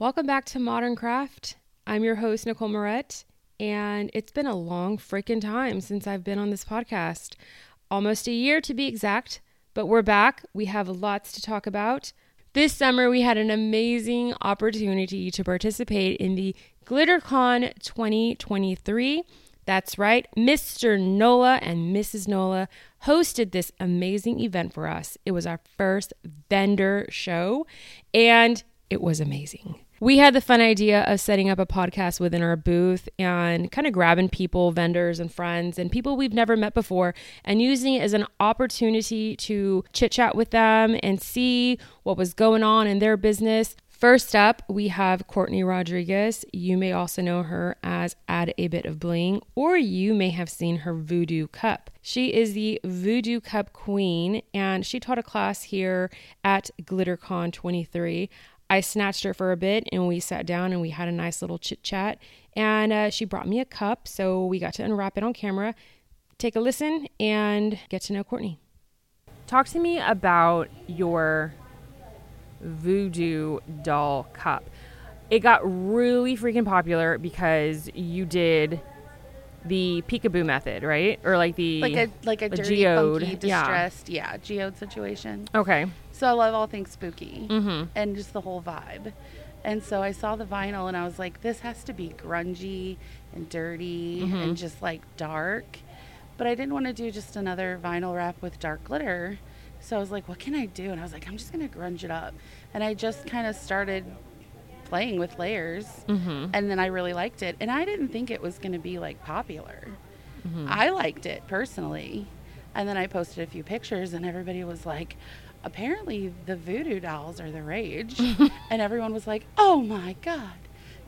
Welcome back to Modern Craft. I'm your host, Nicole Moret, and it's been a long freaking time since I've been on this podcast. Almost a year to be exact, but we're back. We have lots to talk about. This summer, we had an amazing opportunity to participate in the GlitterCon 2023. That's right, Mr. Nola and Mrs. Nola hosted this amazing event for us. It was our first vendor show, and it was amazing. We had the fun idea of setting up a podcast within our booth and kind of grabbing people, vendors, and friends, and people we've never met before, and using it as an opportunity to chit chat with them and see what was going on in their business. First up, we have Courtney Rodriguez. You may also know her as Add a Bit of Bling, or you may have seen her Voodoo Cup. She is the Voodoo Cup Queen, and she taught a class here at GlitterCon 23. I snatched her for a bit and we sat down and we had a nice little chit chat. And uh, she brought me a cup, so we got to unwrap it on camera, take a listen, and get to know Courtney. Talk to me about your voodoo doll cup. It got really freaking popular because you did the peekaboo method, right? Or like the like a like a the dirty, geode, funky, yeah. distressed, yeah, geode situation. okay. So I love all things spooky Mm-hmm. and just the whole vibe. And so I saw the vinyl and I was like, this has to be grungy and dirty Mm-hmm. and just like dark. But I didn't want to do just another vinyl wrap with dark glitter. So I was like, what can I do? And I was like, I'm just going to grunge it up. And I just kind of started playing with layers. Mm-hmm. And then I really liked it. And I didn't think it was going to be like popular. Mm-hmm. I liked it personally. And then I posted a few pictures, and everybody was like, apparently the voodoo dolls are the rage. and everyone was like, oh my God,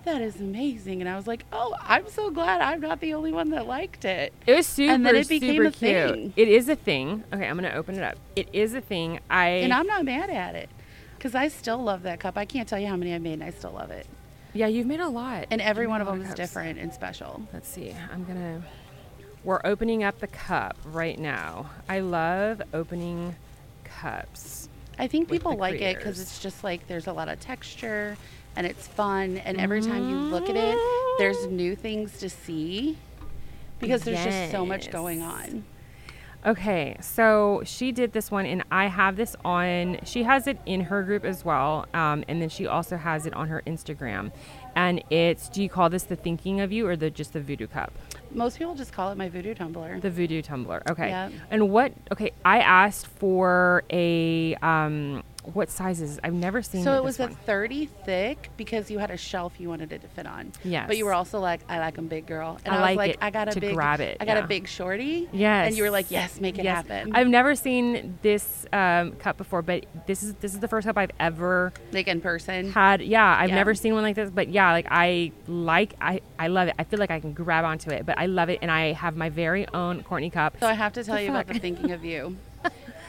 that is amazing. And I was like, oh, I'm so glad I'm not the only one that liked it. It was super, And then it became super a cute. thing. It is a thing. Okay, I'm gonna open it up. It is a thing. I And I'm not mad at it because I still love that cup. I can't tell you how many I made, and I still love it. yeah, you've made a lot. And every one of them is different and special. Let's see. I'm gonna. We're opening up the cup right now. I love opening cups. I think people like it because it's just like there's a lot of texture and it's fun. And every time you look at it, there's new things to see because there's just so much going on. Okay, so she did this one, and I have this on. She has it in her group as well, um, and then she also has it on her Instagram. And it's. Do you call this the thinking of you or the just the voodoo cup? Most people just call it my voodoo tumbler. The voodoo tumbler. Okay. Yeah. And what? Okay, I asked for a. Um, what sizes? I've never seen. So it was one. at 30 thick because you had a shelf you wanted it to fit on. Yes. But you were also like, I like them big, girl. And I I, like was like, I got a to big, grab it, I got yeah. a big shorty. Yes. And you were like, yes, make it Yes. happen. I've never seen this um, cup before, but this is this is the first cup I've ever like in person. had. Yeah, I've Yeah. never seen one like this, but yeah, like I like I I love it. I feel like I can grab onto it, but I love it, and I have my very own Courtney cup. So I have to tell The you about the thinking of you.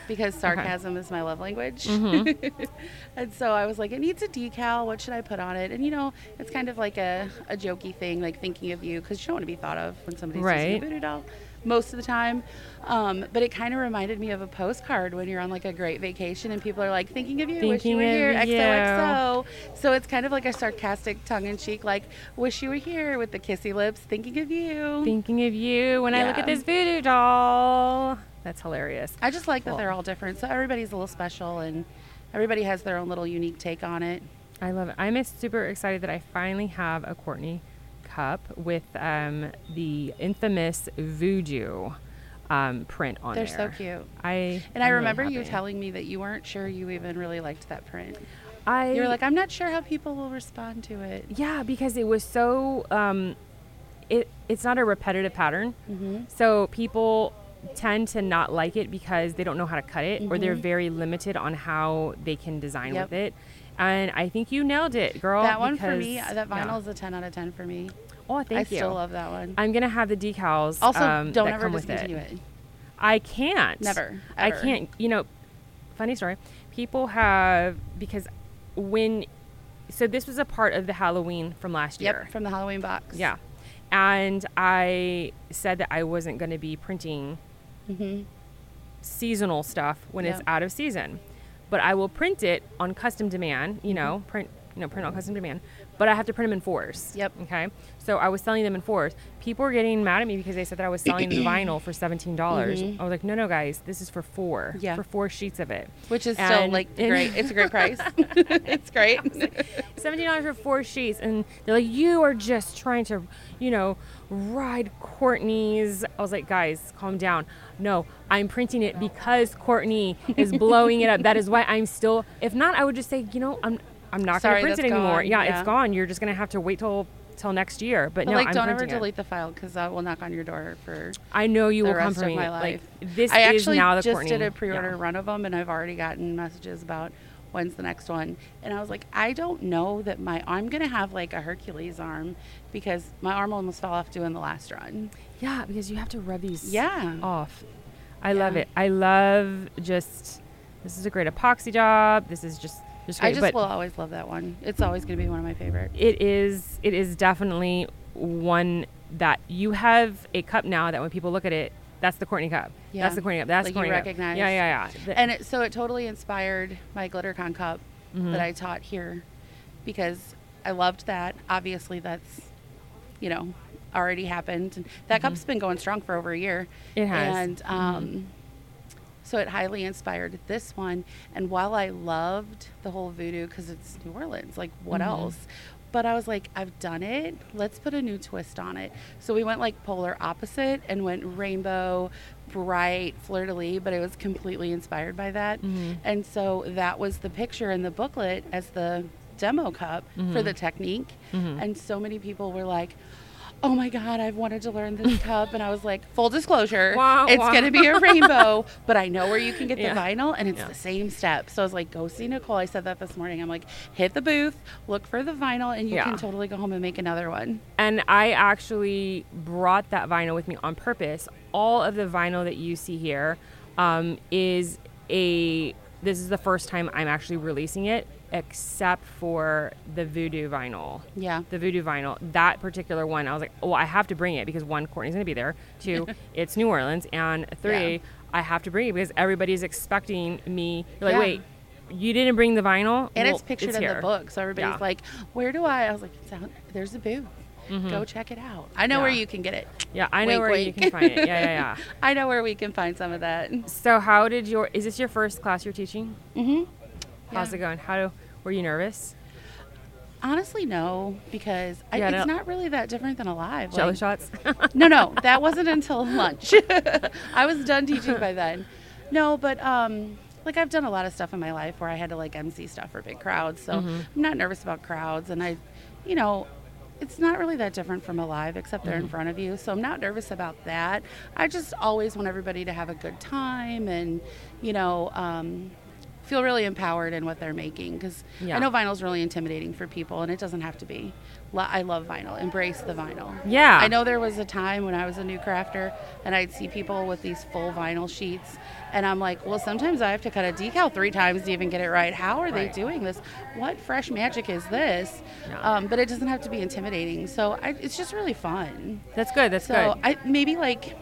Because sarcasm is my love language. Mm-hmm. and so I was like, it needs a decal. What should I put on it? And you know, it's kind of like a, a jokey thing, like thinking of you, because you don't want to be thought of when somebody's using Right. a voodoo doll most of the time. Um, but it kind of reminded me of a postcard when you're on like a great vacation and people are like, thinking of you, wish you were here, of you. XOXO. So it's kind of like a sarcastic tongue in cheek, like, wish you were here with the kissy lips, thinking of you. Thinking of you when I look at this voodoo doll. That's hilarious. I just like that they're all different. So everybody's a little special and everybody has their own little unique take on it. I love it. I'm super excited that I finally have a Courtney cup with um, the infamous voodoo um, print on it. They're there. so cute. I And I I'm really remember you telling me that you weren't sure you even really liked that print. I You were like, I'm not sure how people will respond to it. yeah, because it was so. Um, it it's not a repetitive pattern, Mm-hmm. so people tend to not like it because they don't know how to cut it or they're Mhm. very limited on how they can design Yep. with it. And I think you nailed it, girl. that one for me, because- that vinyl is a 10 out of 10 for me. Oh, thank I you. I still love that one. I'm gonna have the decals. Also, um, don't ever discontinue it. it. I can't. Never, I can't. You know, funny story. People have because when so this was a part of the Halloween from last year. Yep, from the Halloween box. Yeah. And I said that I wasn't going to be printing hmm seasonal stuff when it's out of season. But I will print it on custom demand, you know, print you know, print on custom demand, but I have to print them in fours. Yep. Okay. So I was selling them in fours. People were getting mad at me because they said that I was selling the vinyl for seventeen dollars. I was like, no, no, guys, this is for four. Mm-hmm. Yeah. For four sheets of it. Which is still like and- great. It's a great price. it's great. seventeen dollars for four sheets, and they're like, "You are just trying to, you know, ride Courtney's." I was like, "Guys, calm down. No, I'm printing it because Courtney is blowing it up. That is why I'm still. If not, I would just say, you know, I'm I'm not going to print it anymore. Yeah, Yeah. it's gone. You're just going to have to wait till till next year. But, But no, like, I'm don't ever printing it. delete the file because that will knock on your door for I know you will come for me. my Like life. this I is actually now the just Courtney. did a pre-order yeah. run of them, and I've already gotten messages about when's the next one. And I was like, I don't know that my I'm gonna have like a Hercules arm because my arm almost fell off doing the last run. Yeah, because you have to rub these Yeah. off. I love it. I love just this is a great epoxy job. This is just just. I just but will always love that one. It's always gonna be one of my favorites. it is it is definitely one that you have a cup now that when people look at it, that's the Courtney cup. Yeah. That's the Courtney cup. That's Like the you Courtney cup. Yeah, yeah, yeah. The- And it, so it totally inspired my GlitterCon cup Mm-hmm. that I taught here because I loved that. Obviously, that's, you know, already happened. And that cup's been going strong for over a year. Mm-hmm. It has. And um, so it highly inspired this one. And while I loved the whole voodoo because it's New Orleans, like what Mm-hmm. else? But I was like, I've done it. Let's put a new twist on it. So we went like polar opposite and went rainbow, bright, fleur de lis, but it was completely inspired by that. Mm-hmm. And so that was the picture in the booklet as the demo cup for Mm-hmm. the technique. And so many people were like, Oh my God, I've wanted to learn this cup. And I was like, full disclosure, Wah, it's going to be a rainbow, but I know where you can get Yeah. the vinyl and it's Yeah. the same step. So I was like, go see Nicole. I said that this morning. I'm like, hit the booth, look for the vinyl, and you Yeah. can totally go home and make another one. And I actually brought that vinyl with me on purpose. All of the vinyl that you see here um, is a. This is the first time I'm actually releasing it, except for the Voodoo vinyl. Yeah. The Voodoo vinyl. That particular one, I was like, oh, I have to bring it because one, Courtney's going to be there. Two, it's New Orleans. And three, Yeah. I have to bring it because everybody's expecting me. You're like, Yeah. wait, you didn't bring the vinyl? And Well, it's pictured in here. the book. So everybody's Yeah. like, where do I? I was like, it's out, there's a booth. Go check it out. I know where Mm-hmm. You can get it. Yeah, I know Wink, where you can find it. Yeah, yeah, yeah. I know where we can find some of that. So how did your is this your first class you're teaching? Mm-hmm. How's Yeah. it going? How do were you nervous? Honestly, no, because I, Yeah, it's no. not really that different than alive. Jello Like, shots? no, no, that wasn't until lunch. I was done teaching by then. No, but um, like I've done a lot of stuff in my life where I had to like MC stuff for big crowds, so Mm-hmm. I'm not nervous about crowds, and I, you know. It's not really that different from alive except they're in front of you. So I'm not nervous about that. I just always want everybody to have a good time and, you know, um, feel really empowered in what they're making. Because Yeah. I know vinyl's really intimidating for people, and it doesn't have to be. I love vinyl. Embrace the vinyl. Yeah. I know there was a time when I was a new crafter and I'd see people with these full vinyl sheets and I'm like, well, sometimes I have to cut a decal three times to even get it right. How are they doing this? What fresh magic is this? Yeah. Um, but it doesn't have to be intimidating. So I, it's just really fun. That's good. That's So good. I maybe like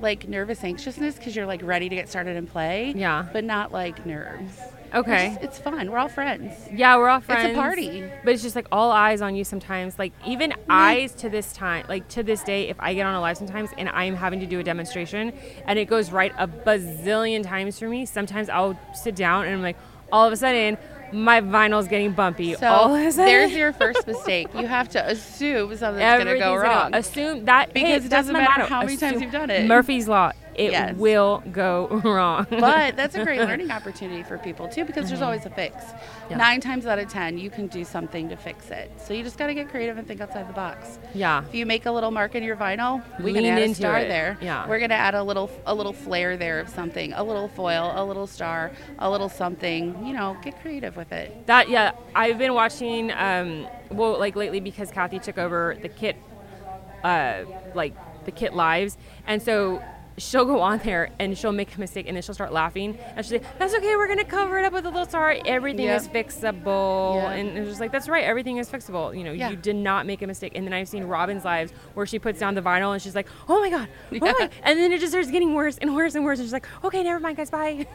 like nervous anxiousness because you're like ready to get started and play. Yeah. But not like nerves. Okay. It's, just- it's fun. We're all friends. yeah, we're all friends. It's a party. But it's just like all eyes on you sometimes. Like even eyes to this time, like to this day, if I get on a live sometimes and I'm having to do a demonstration and it goes right a bazillion times for me, sometimes I'll sit down and I'm like, all of a sudden, my vinyl's getting bumpy. So all of a there's your first mistake. You have to assume something's going to go gonna wrong. Assume that Because hey, it doesn't matter how many times you've done it. Murphy's law. It Yes. will go wrong. but that's a great learning opportunity for people too because there's always a fix. Yeah. Nine times out of ten, you can do something to fix it. So you just got to get creative and think outside the box. yeah. If you make a little mark in your vinyl, we can add a star it. there yeah we're gonna add a little a little flair there of something, a little foil, a little star, a little something. You know, get creative with it. That yeah, I've been watching um well like lately because Kathy took over the kit uh like the kit lives and so she'll go on there and she'll make a mistake and then she'll start laughing and she'll say, "That's okay. We're gonna cover it up with a little star. Everything Yep. is fixable." Yeah. And it's just like, "That's right. Everything is fixable. You know, Yeah. you did not make a mistake." And then I've seen Robin's lives where she puts down the vinyl and she's like, "Oh my god, oh my!" And then it just starts getting worse and worse and worse. And she's like, "Okay, never mind, guys. Bye."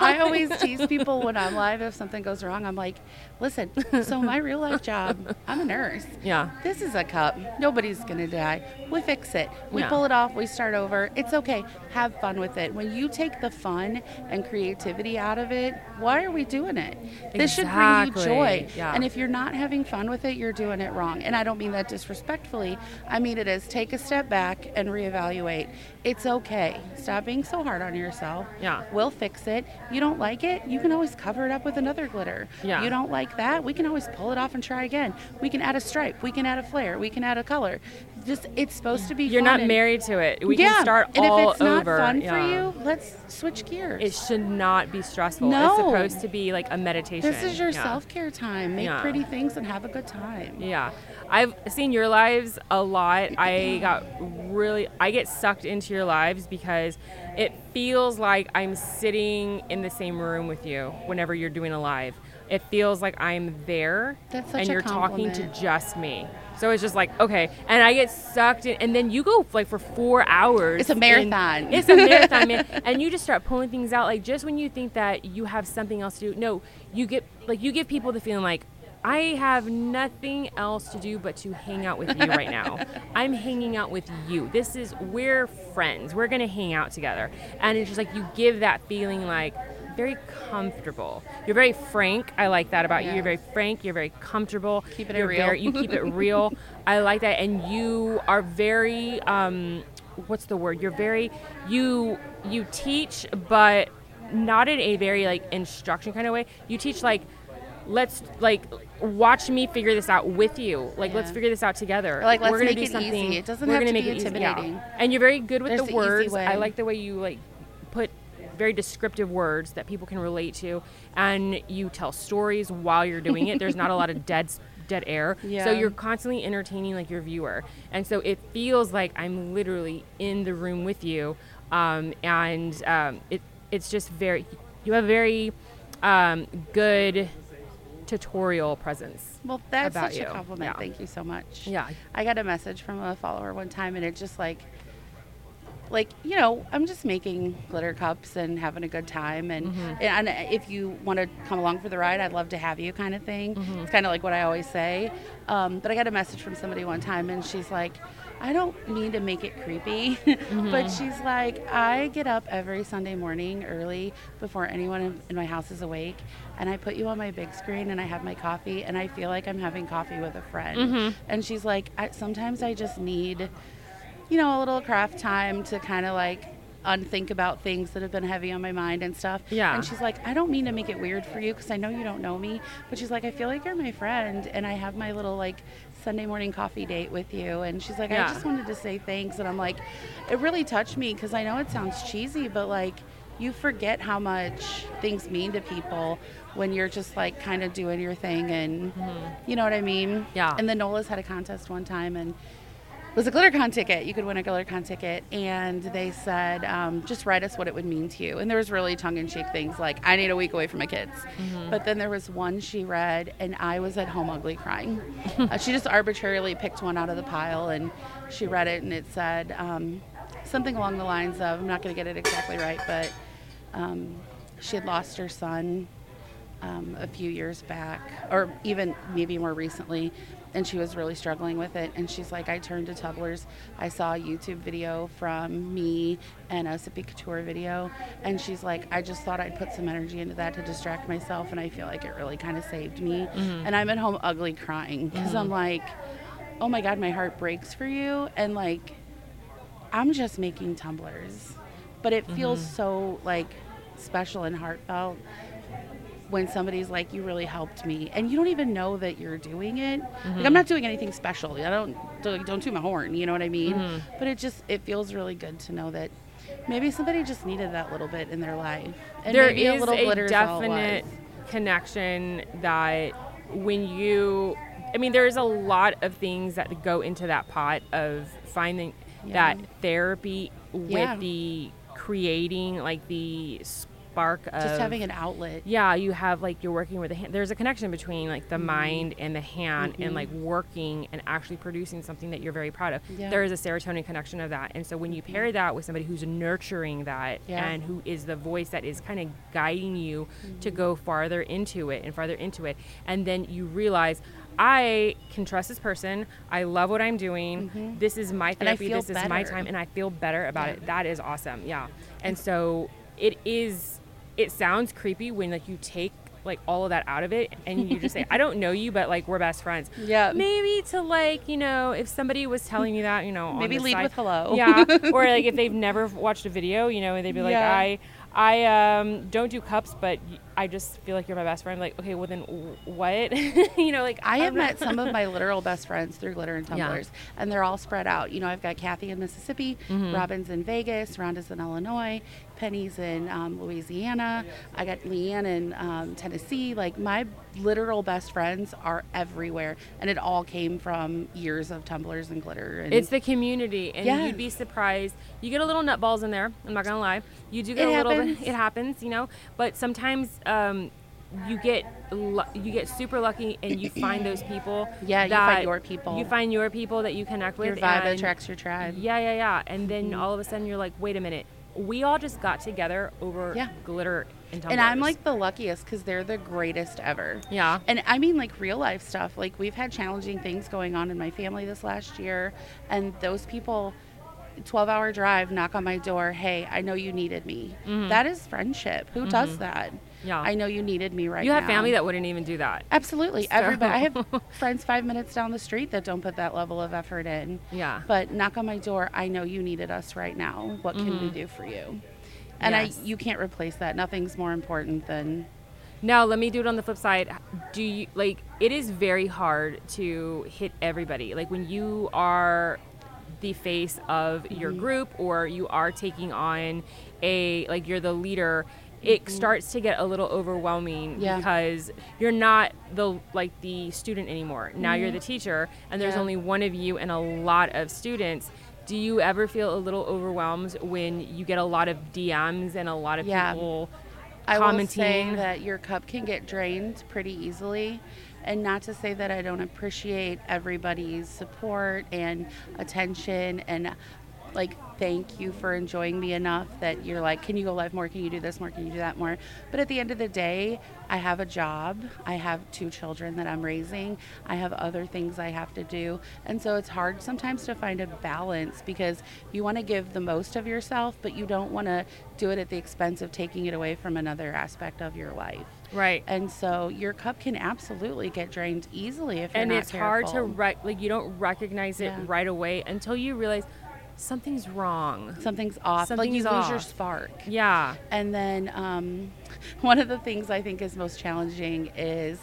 I always tease people when I'm live if something goes wrong. I'm like, listen, so my real life job, I'm a nurse. yeah. This is a cup. Nobody's to die. We fix it. We pull it off. We start over. It's okay. Have fun with it. When you take the fun and creativity out of it, why are we doing it? This should bring you joy. Yeah. And if you're not having fun with it, you're doing it wrong. And I don't mean that disrespectfully. I mean it as take a step back and reevaluate. It's okay. Stop being so hard on yourself. Yeah. We'll fix it. You don't like it, you can always cover it up with another glitter. Yeah. You don't like that, we can always pull it off and try again. We can add a stripe, we can add a flare, we can add a color. Just it's supposed to be You're not married to it. We yeah. can start and all if it's not over. fun yeah. for you, let's switch gears. It should not be stressful. No. It's supposed to be like a meditation. this is your Yeah. self-care time. Make pretty things and have a good time. Yeah. I've seen your lives a lot. I got really I get sucked into your lives because it feels like I'm sitting in the same room with you whenever you're doing a live. It feels like I'm there That's such and you're talking to just me. So it's just like, okay. And I get sucked in and then you go like for 4 hours. It's a marathon. it's a marathon, man. And you just start pulling things out like just when you think that you have something else to do. No, you get like you give people the feeling like I have nothing else to do but to hang out with you right now. I'm hanging out with you. This is we're friends. We're gonna hang out together. And it's just like you give that feeling like very comfortable. You're very frank. I like that about you. Yeah. You're very frank. You're very comfortable. Keeping it You're real. very- you keep it real. I like that. And you are very um, what's the word? You're very you you teach, but not in a very like instruction kind of way. You teach like let's like watch me figure this out with you. Like let's figure this out together. Or, like, We're let's gonna make do it easy. It doesn't we're have gonna to make be it easy. Yeah. And you're very good with There's the words. I like the way you like put very descriptive words that people can relate to and you tell stories while you're doing it there's not a lot of dead dead air so you're constantly entertaining like your viewer and so it feels like i'm literally in the room with you um, and um, it, it's just very you have a very um, good tutorial presence Well, that's such you. a compliment. Yeah. Thank you so much. yeah I got a message from a follower one time, and it just like, like you know, I'm just making glitter cups and having a good time, and Mm-hmm. and if you want to come along for the ride, I'd love to have you, kind of thing. Mm-hmm. It's kind of like what I always say. Um, but I got a message from somebody one time, and she's like. I don't mean to make it creepy, Mm-hmm. but she's like, I get up every Sunday morning early before anyone in- my house is awake, and I put you on my big screen and I have my coffee, and I feel like I'm having coffee with a friend. Mm-hmm. And she's like, I, sometimes I just need, you know, a little craft time to kind of like unthink about things that have been heavy on my mind and stuff. Yeah. And she's like, I don't mean to make it weird for you because I know you don't know me, but she's like, I feel like you're my friend, and I have my little like Sunday morning coffee date with you. And she's like, Yeah. I just wanted to say thanks. And I'm like, it really touched me because I know it sounds cheesy, but like, you forget how much things mean to people when you're just like kind of doing your thing and you know what I mean? Mm-hmm. Yeah. And the Nolas had a contest one time and was a GlitterCon ticket. You could win a GlitterCon ticket, and they said, um, just write us what it would mean to you. And there was really tongue-in-cheek things like, I need a week away from my kids. But then there was one she read, and I was at home ugly crying. uh, she just arbitrarily picked one out of the pile, and she read it, and it said um, something along the lines of, I'm not going to get it exactly right, but um, she had lost her son um, a few years back, or even maybe more recently, and she was really struggling with it. And she's like, I turned to Tumblers. I saw a YouTube video from me and a Sippy Couture video, and she's like, I just thought I'd put some energy into that to distract myself, and I feel like it really kind of saved me. Mm-hmm. And I'm at home ugly crying because mm-hmm. I'm like, oh my God, my heart breaks for you, and like, I'm just making tumblers, but it feels mm-hmm. so like special and heartfelt when somebody's like, "You really helped me," and you don't even know that you're doing it. Like I'm mm-hmm. not doing anything special. I don't don't, toot my horn. You know what I mean? Mm-hmm. But it just it feels really good to know that maybe somebody just needed that little bit in their life, and there maybe is a little is it definite connection that when you i mean there's a lot of things that go into that pot of finding Yeah. that therapy with Yeah. the creating like the spark of Just having an outlet. yeah you have like you're working with the hand there's a connection between like the Mm-hmm. mind and the hand and like working and actually producing something that you're very proud of Yeah. Mm-hmm. there is a serotonin connection of that and so when you pair that with somebody who's nurturing that Yeah. and who is the voice that is kind of guiding you Mm-hmm. to go farther into it and farther into it and then you realize I can trust this person. I love what I'm doing. This is my Mm-hmm. Therapy. This is my time, and I feel better about Yeah. it. That is awesome. Yeah. And so it is. It sounds creepy when like you take like all of that out of it and you just say, "I don't know you, but like we're best friends." Yeah. Maybe to like you know if somebody was telling me that you know Maybe lead side- with hello. Yeah. or like if they've never watched a video, you know, and they'd be like, Yeah. "I." I um, don't do cups, but I just feel like you're my best friend. Like, okay, well then, what? you know, like I have met some of my literal best friends through Glitter and Yeah. Tumblers, and they're all spread out. You know, I've got Kathy in Mississippi, Mm-hmm. Robin's in Vegas, Rhonda's in Illinois, Penny's in um, Louisiana. I got Leanne in um, Tennessee. Like my literal best friends are everywhere, and it all came from years of Tumblers and Glitter. And It's the community, and Yes. you'd be surprised. You get a little nutballs in there. I'm not gonna lie. You do get It a little happens. bit. It happens, you know. But sometimes um, you get you get super lucky, and you find those people. Yeah, you find your people. You find your people that you connect with. your vibe and- attracts your tribe. Yeah, yeah, yeah. And then mm-hmm. all of a sudden, you're like, wait a minute. We all just got together over Yeah. glitter and tumblers. And I'm like the luckiest because they're the greatest ever. Yeah. And I mean, like real life stuff. Like, we've had challenging things going on in my family this last year. And those people, 12 hour drive, knock on my door. Hey, I know you needed me. Mm-hmm. That is friendship. Who does mm-hmm. that? Mm-hmm. Yeah. I know you needed me right now. you have now. family that wouldn't even do that. Absolutely. So- Everybody. I have friends five minutes down the street that don't put that level of effort in. Yeah. But knock on my door. I know you needed us right now. What can we do for you? And Mm-hmm. Yes. I, you can't replace that. Nothing's more important than Now, let me do it on the flip side. Do you like it is very hard to hit everybody. Like when you are the face of your Mm-hmm. group or you are taking on a like you're the leader, it starts to get a little overwhelming Mm-hmm. Yeah. because you're not the like the student anymore. Now you're the teacher and there's Mm-hmm. Yeah. only one of you and a lot of students. Do you ever feel a little overwhelmed when you get a lot of DMs and a lot of Yeah. people I will say commenting? that your cup can get drained pretty easily. And not to say that I don't appreciate everybody's support and attention and like thank you for enjoying me enough that you're like, can you go live more? Can you do this more? Can you do that more? But at the end of the day, I have a job. I have two children that I'm raising. I have other things I have to do. And so it's hard sometimes to find a balance because you want to give the most of yourself, but you don't want to do it at the expense of taking it away from another aspect of your life. right. And so your cup can absolutely get drained easily if you're and not it's hard to rec- like you don't recognize it Yeah. right away until you realize something's wrong. Something's off. like you Something's lose your spark. Yeah. And then um, one of the things I think is most challenging is,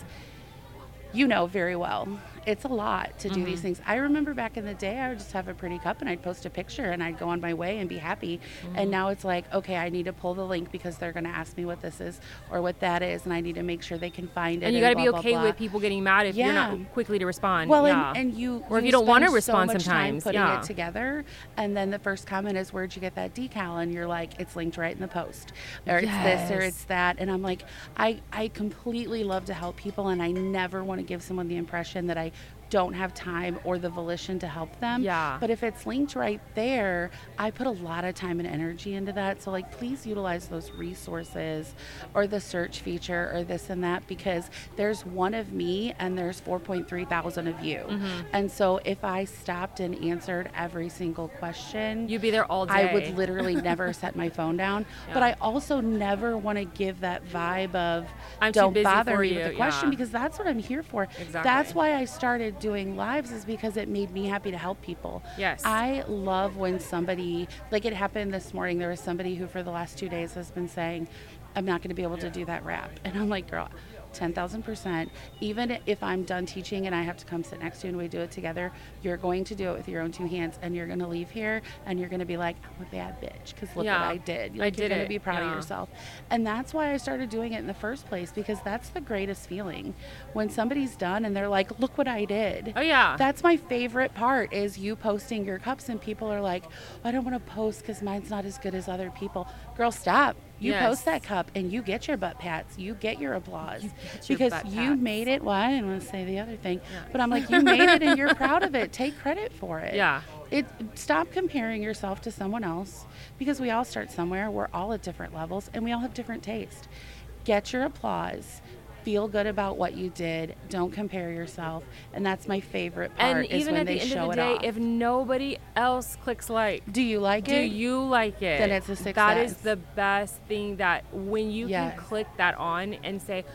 you know very well, it's a lot to do Mm-hmm. these things. I remember back in the day, I would just have a pretty cup and I'd post a picture and I'd go on my way and be happy. Mm-hmm. And now it's like, okay, I need to pull the link because they're going to ask me what this is or what that is, and I need to make sure they can find it. And you got to be blah, okay blah. with people getting mad if you're not quickly to respond. Well, yeah. and, and you Or if you don't wanna spend respond so much sometimes, time putting yeah. it together, and then the first comment is, "Where'd you get that decal?" And you're like, "It's linked right in the post, or it's this, or it's that." And I'm like, I I completely love to help people, and I never want to give someone the impression that I don't have time or the volition to help them. Yeah. But if it's linked right there, I put a lot of time and energy into that. So like, please utilize those resources, or the search feature, or this and that, because there's one of me and there's 4.3 thousand of you. Mm-hmm. And so if I stopped and answered every single question, You'd be there all day. I would literally never set my phone down. But I also never want to give that vibe of I'm don't bother me you," with the question yeah. because that's what I'm here for. Exactly. That's why I started doing lives is because it made me happy to help people. Yes. I love when somebody like it happened this morning. There was somebody who for the last two days has been saying, I'm not going to be able to do that rap. And I'm like, girl, 10,000%. Even if I'm done teaching and I have to come sit next to you and we do it together, you're going to do it with your own two hands and you're going to leave here and you're going to be like, I'm a bad bitch because look Yeah. what I did. I Like, did you're going to be proud yeah. of yourself. And that's why I started doing it in the first place because that's the greatest feeling. When somebody's done and they're like, look what I did. Oh yeah. That's my favorite part is you posting your cups and people are like, I don't want to post because mine's not as good as other people. Girl, stop. You Yes. post that cup and you get your butt pats. You get your applause You get your because you made it. Well, I didn't want to say the other thing, Yeah. but I'm like, you made it and you're proud of it. Take credit for it. Yeah. It stop comparing yourself to someone else because we all start somewhere. We're all at different levels and we all have different taste. Get your applause. Feel good about what you did. Don't compare yourself. And that's my favorite part and even when at they the end of the day, if nobody else clicks like, Do you like do it? Do you like it? Then it's a success. That is the best thing that when you Yes. can click that on and say,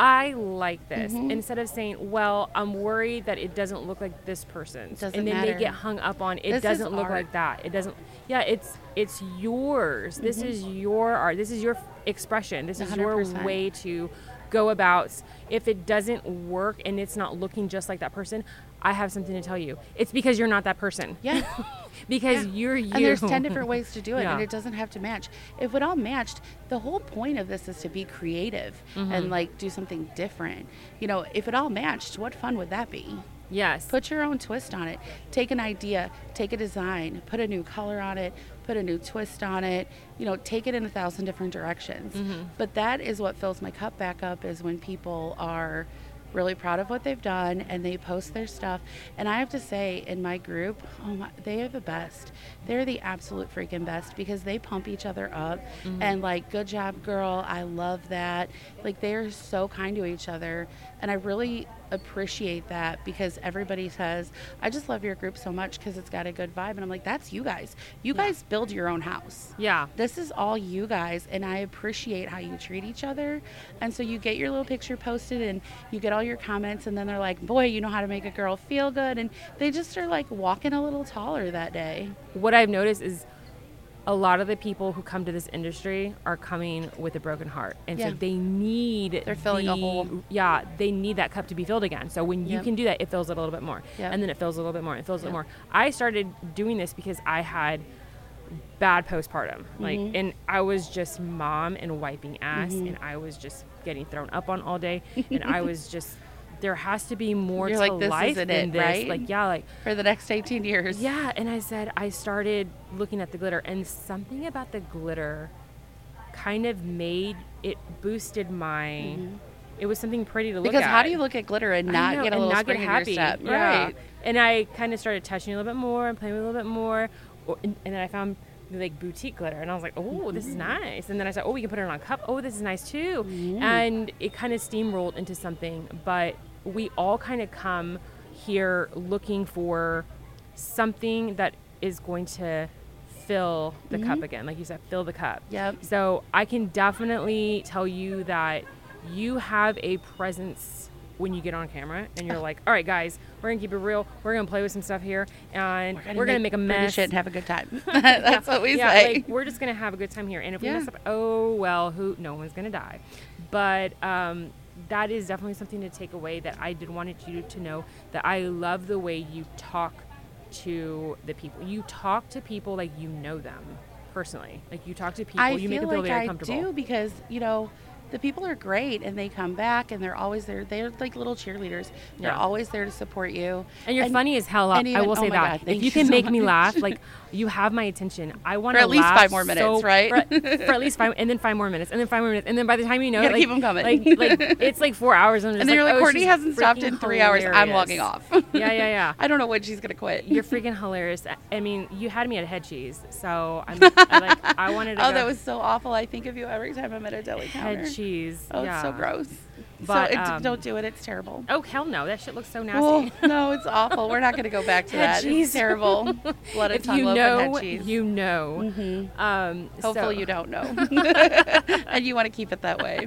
I like this, Mhm. instead of saying, Well, I'm worried that it doesn't look like this person's. Doesn't and then matter. they get hung up on it This doesn't look art. like that. It doesn't yeah, it's it's yours. This Mm-hmm. is your art. This is your expression. This is your 100%. way to go about if it doesn't work and it's not looking just like that person i have something to tell you it's because you're not that person yeah. because Yeah. you're you And there's 10 different ways to do it, Yeah. and it doesn't have to match. If it all matched, the whole point of this is to be creative Mm-hmm. and like do something different. You know, if it all matched, what fun would that be? yes Put your own twist on it. Take an idea, take a design, put a new color on it, put a new twist on it. You know, take it in a thousand different directions. Mm-hmm. But that is what fills my cup back up is when people are really proud of what they've done and they post their stuff. And I have to say, in my group, oh my, they are the best. They're the absolute freaking best because they pump each other up and like, good job, girl. I love that. Like they're so kind to each other, and I really appreciate that because everybody says, I just love your group so much because it's got a good vibe. And I'm like, that's you guys. You guys build your own house. yeah This is all you guys, and I appreciate how you treat each other. And so you get your little picture posted, and you get all your comments, and then they're like, "Boy, you know how to make a girl feel good," and they just are like walking a little taller that day. what i've noticed is a lot of the people who come to this industry are coming with a broken heart and Yeah. so they need They're filling a hole. yeah they need that cup to be filled again so when you Yep. can do that it fills it a little bit more Yep. and then it fills a little bit more it fills a Yep. little more i started doing this because i had bad postpartum like Mhm. and i was just mom and wiping ass Mhm. and i was just getting thrown up on all day and i was just there has to be more You're to like, "This life than it, this right?" like yeah like For the next 18 years. yeah, and I said I started looking at the glitter, and something about the glitter kind of made it boosted my. It was something pretty to look Mm-hmm. Because how do you look at glitter and not know, get a little not get happy? in your step? Yeah. Right. And I kind of started touching a little bit more and playing with it a little bit more, or, and, and then I found like boutique glitter, and I was like, oh, this is Mm-hmm. nice. And then I said, oh, we can put it on a cup. Oh, this is nice too. Mm-hmm. And it kind of steamrolled into something, but we all kind of come here looking for something that is going to fill the cup again like you said fill the cup Mm-hmm. Yep. so i can definitely tell you that you have a presence when you get on camera and you're like all right guys we're gonna keep it real we're gonna play with some stuff here and we're gonna, make, a mess shit and have a good time. That's what we yeah, say. like we're just gonna have a good time here, and if Yeah. we mess up, oh well, who? No one's gonna die. But um, that is definitely something to take away. That I did wanted you to know that I love the way you talk to the people. You talk to people like you know them personally. Like you talk to people, I you make them feel like very I comfortable. do because you know the people are great and they come back and they're always there. They're like little cheerleaders. They're Yeah. always there to support you. And you're funny as hell. and I will say oh that. God, if you you can so make me laugh, like you have my attention. I want For to at least five more minutes, so- right? For, for at least five, and then five more minutes, and then five more minutes, and then by the time you know, gotta it, like, keep 'em coming. Like, like it's like four hours, and, And then you're like, oh, Courtney hasn't stopped in three hours. I'm hilarious." logging off. Yeah, yeah, yeah. I don't know when she's gonna quit. You're freaking hilarious. I mean, you had me at head cheese, so I'm I, like I wanted to oh, go that was so awful. I think of you every time I'm at a deli counter. head cheese. Oh, yeah. it's so gross. But, so it, um, don't do it. It's terrible. Oh hell no, that shit looks so Oh nasty. no, it's awful. We're not going to go back to Head that. cheese. It's terrible. Blood if you know, and head cheese. you know. Mhm. Um, Hopefully so- you don't know, and you want to keep it that way.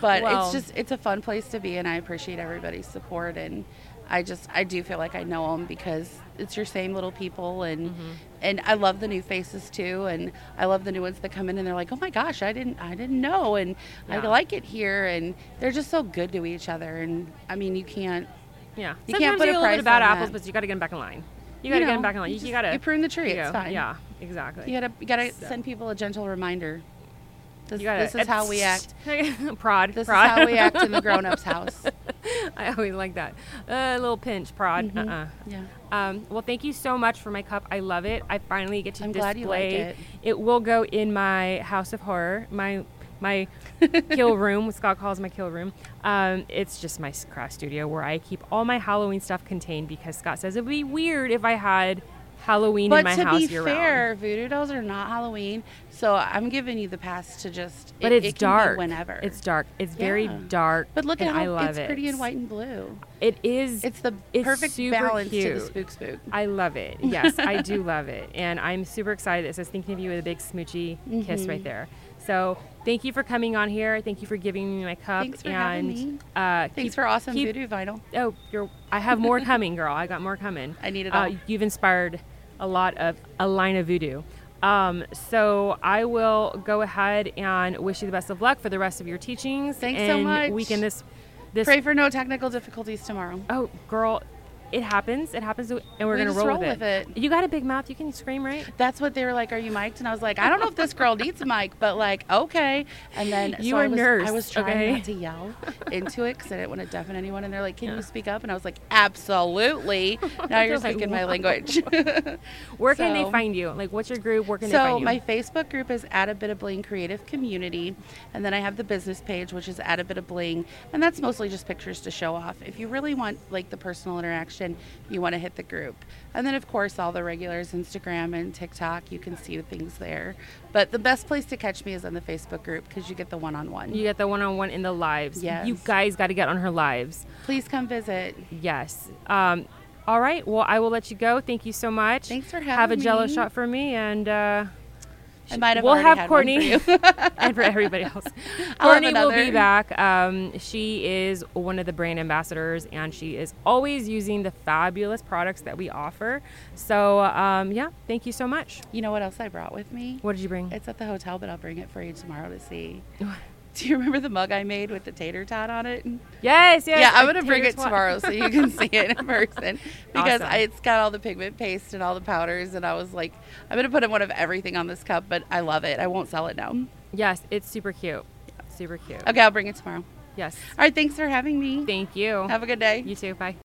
But Well- it's just it's a fun place to be, and I appreciate everybody's support. And I just I do feel like I know them because it's your same little people, and Mm-hmm. and I love the new faces too, and I love the new ones that come in and they're like, oh my gosh, I didn't I didn't know, and I like it here, and they're just so good to each other, and I mean you can't. Yeah. You Sometimes can't put you a a little bit bad apples, that. but you got to get them back in line. You You got to get know, them back in line. you You, just- got to. you prune the tree, it's fine. Yeah, exactly. You gotta you gotta So- send people a gentle reminder. This, gotta, this is how we act. prod. This prod. is how we act in the grown-ups' house. I always like that. A little pinch, prod. Mhm. Uh-uh. Yeah. Um, well, thank you so much for my cup. I love it. I finally get to I'm display. glad you like it. will go in my house of horror, my my kill room. What Scott calls my kill room. Um, it's just my craft studio where I keep all my Halloween stuff contained because Scott says it would be weird if I had Halloween But in my house. But to be fair, round. voodoo dolls are not Halloween, so I'm giving you the pass to just. But it, it's it dark. whenever. It's dark. It's very dark. But look and at I how love it's it. pretty in white and blue. It is. It's the it's perfect balance to the spook spook. I love it. Yes, I do love it. And I'm super excited. It says thinking of you with a big smoochy kiss Mm-hmm. right there. So thank you for coming on here. Thank you for giving me my cup. Thanks for and having me. Uh, Thanks keep- for awesome keep- voodoo vinyl. Oh, you're. I have more coming, girl. I got more coming. I need it Uh, all. you've inspired a lot of a line of voodoo. Um, so I will go ahead and wish you the best of luck for the rest of your teachings. Thanks so much. Weekend this. This. Pray for no technical difficulties tomorrow. oh, girl, it happens. It happens, and we're We gonna roll, roll with, it. it. You got a big mouth. You can scream, right? That's what they were like. Are you mic'd? And I was like, I don't know if this girl needs a mic, but like, okay. And then You so were I was, nurse, I was trying okay? not to yell into it because I didn't want to deafen anyone. And they're like, Can you speak up? And I was like, Absolutely. Now you're like, speaking my language. Where can they find you? Like, what's your group? Where can they So find you? my Facebook group is Add a Bit of Bling creative community, and then I have the business page, which is Add a Bit of Bling, and that's mostly just pictures to show off. If you really want like the personal interaction, you want to hit the group, and then of course all the regulars, Instagram and TikTok, you can see things there. But the best place to catch me is on the Facebook group because you get the one-on-one. you get the one-on-one in the lives. Yes. You guys got to get on her lives. Please come visit. Yes. Um, all right. Well, I will let you go. Thank you so much. Thanks for having me. Have a Jello me. shot for me, and uh, I might have we'll have Courtney for and for everybody else. Courtney will be back. Um, she is one of the brand ambassadors, and she is always using the fabulous products that we offer. So, um, yeah, thank you so much. you know what else I brought with me? What did you bring? It's at the hotel, but I'll bring it for you tomorrow to see. Do you remember the mug I made with the tater tot on it? yes, yes. yeah, I'm gonna bring it tomorrow so you can see it in person because Awesome. I, it's got all the pigment paste and all the powders, and I was like, I'm gonna put in one of everything on this cup, but I love it. I won't sell it now. Yes, it's super cute. Super cute. Okay, I'll bring it tomorrow. Yes. All right, thanks for having me. Thank you. Have a good day. you too. Bye.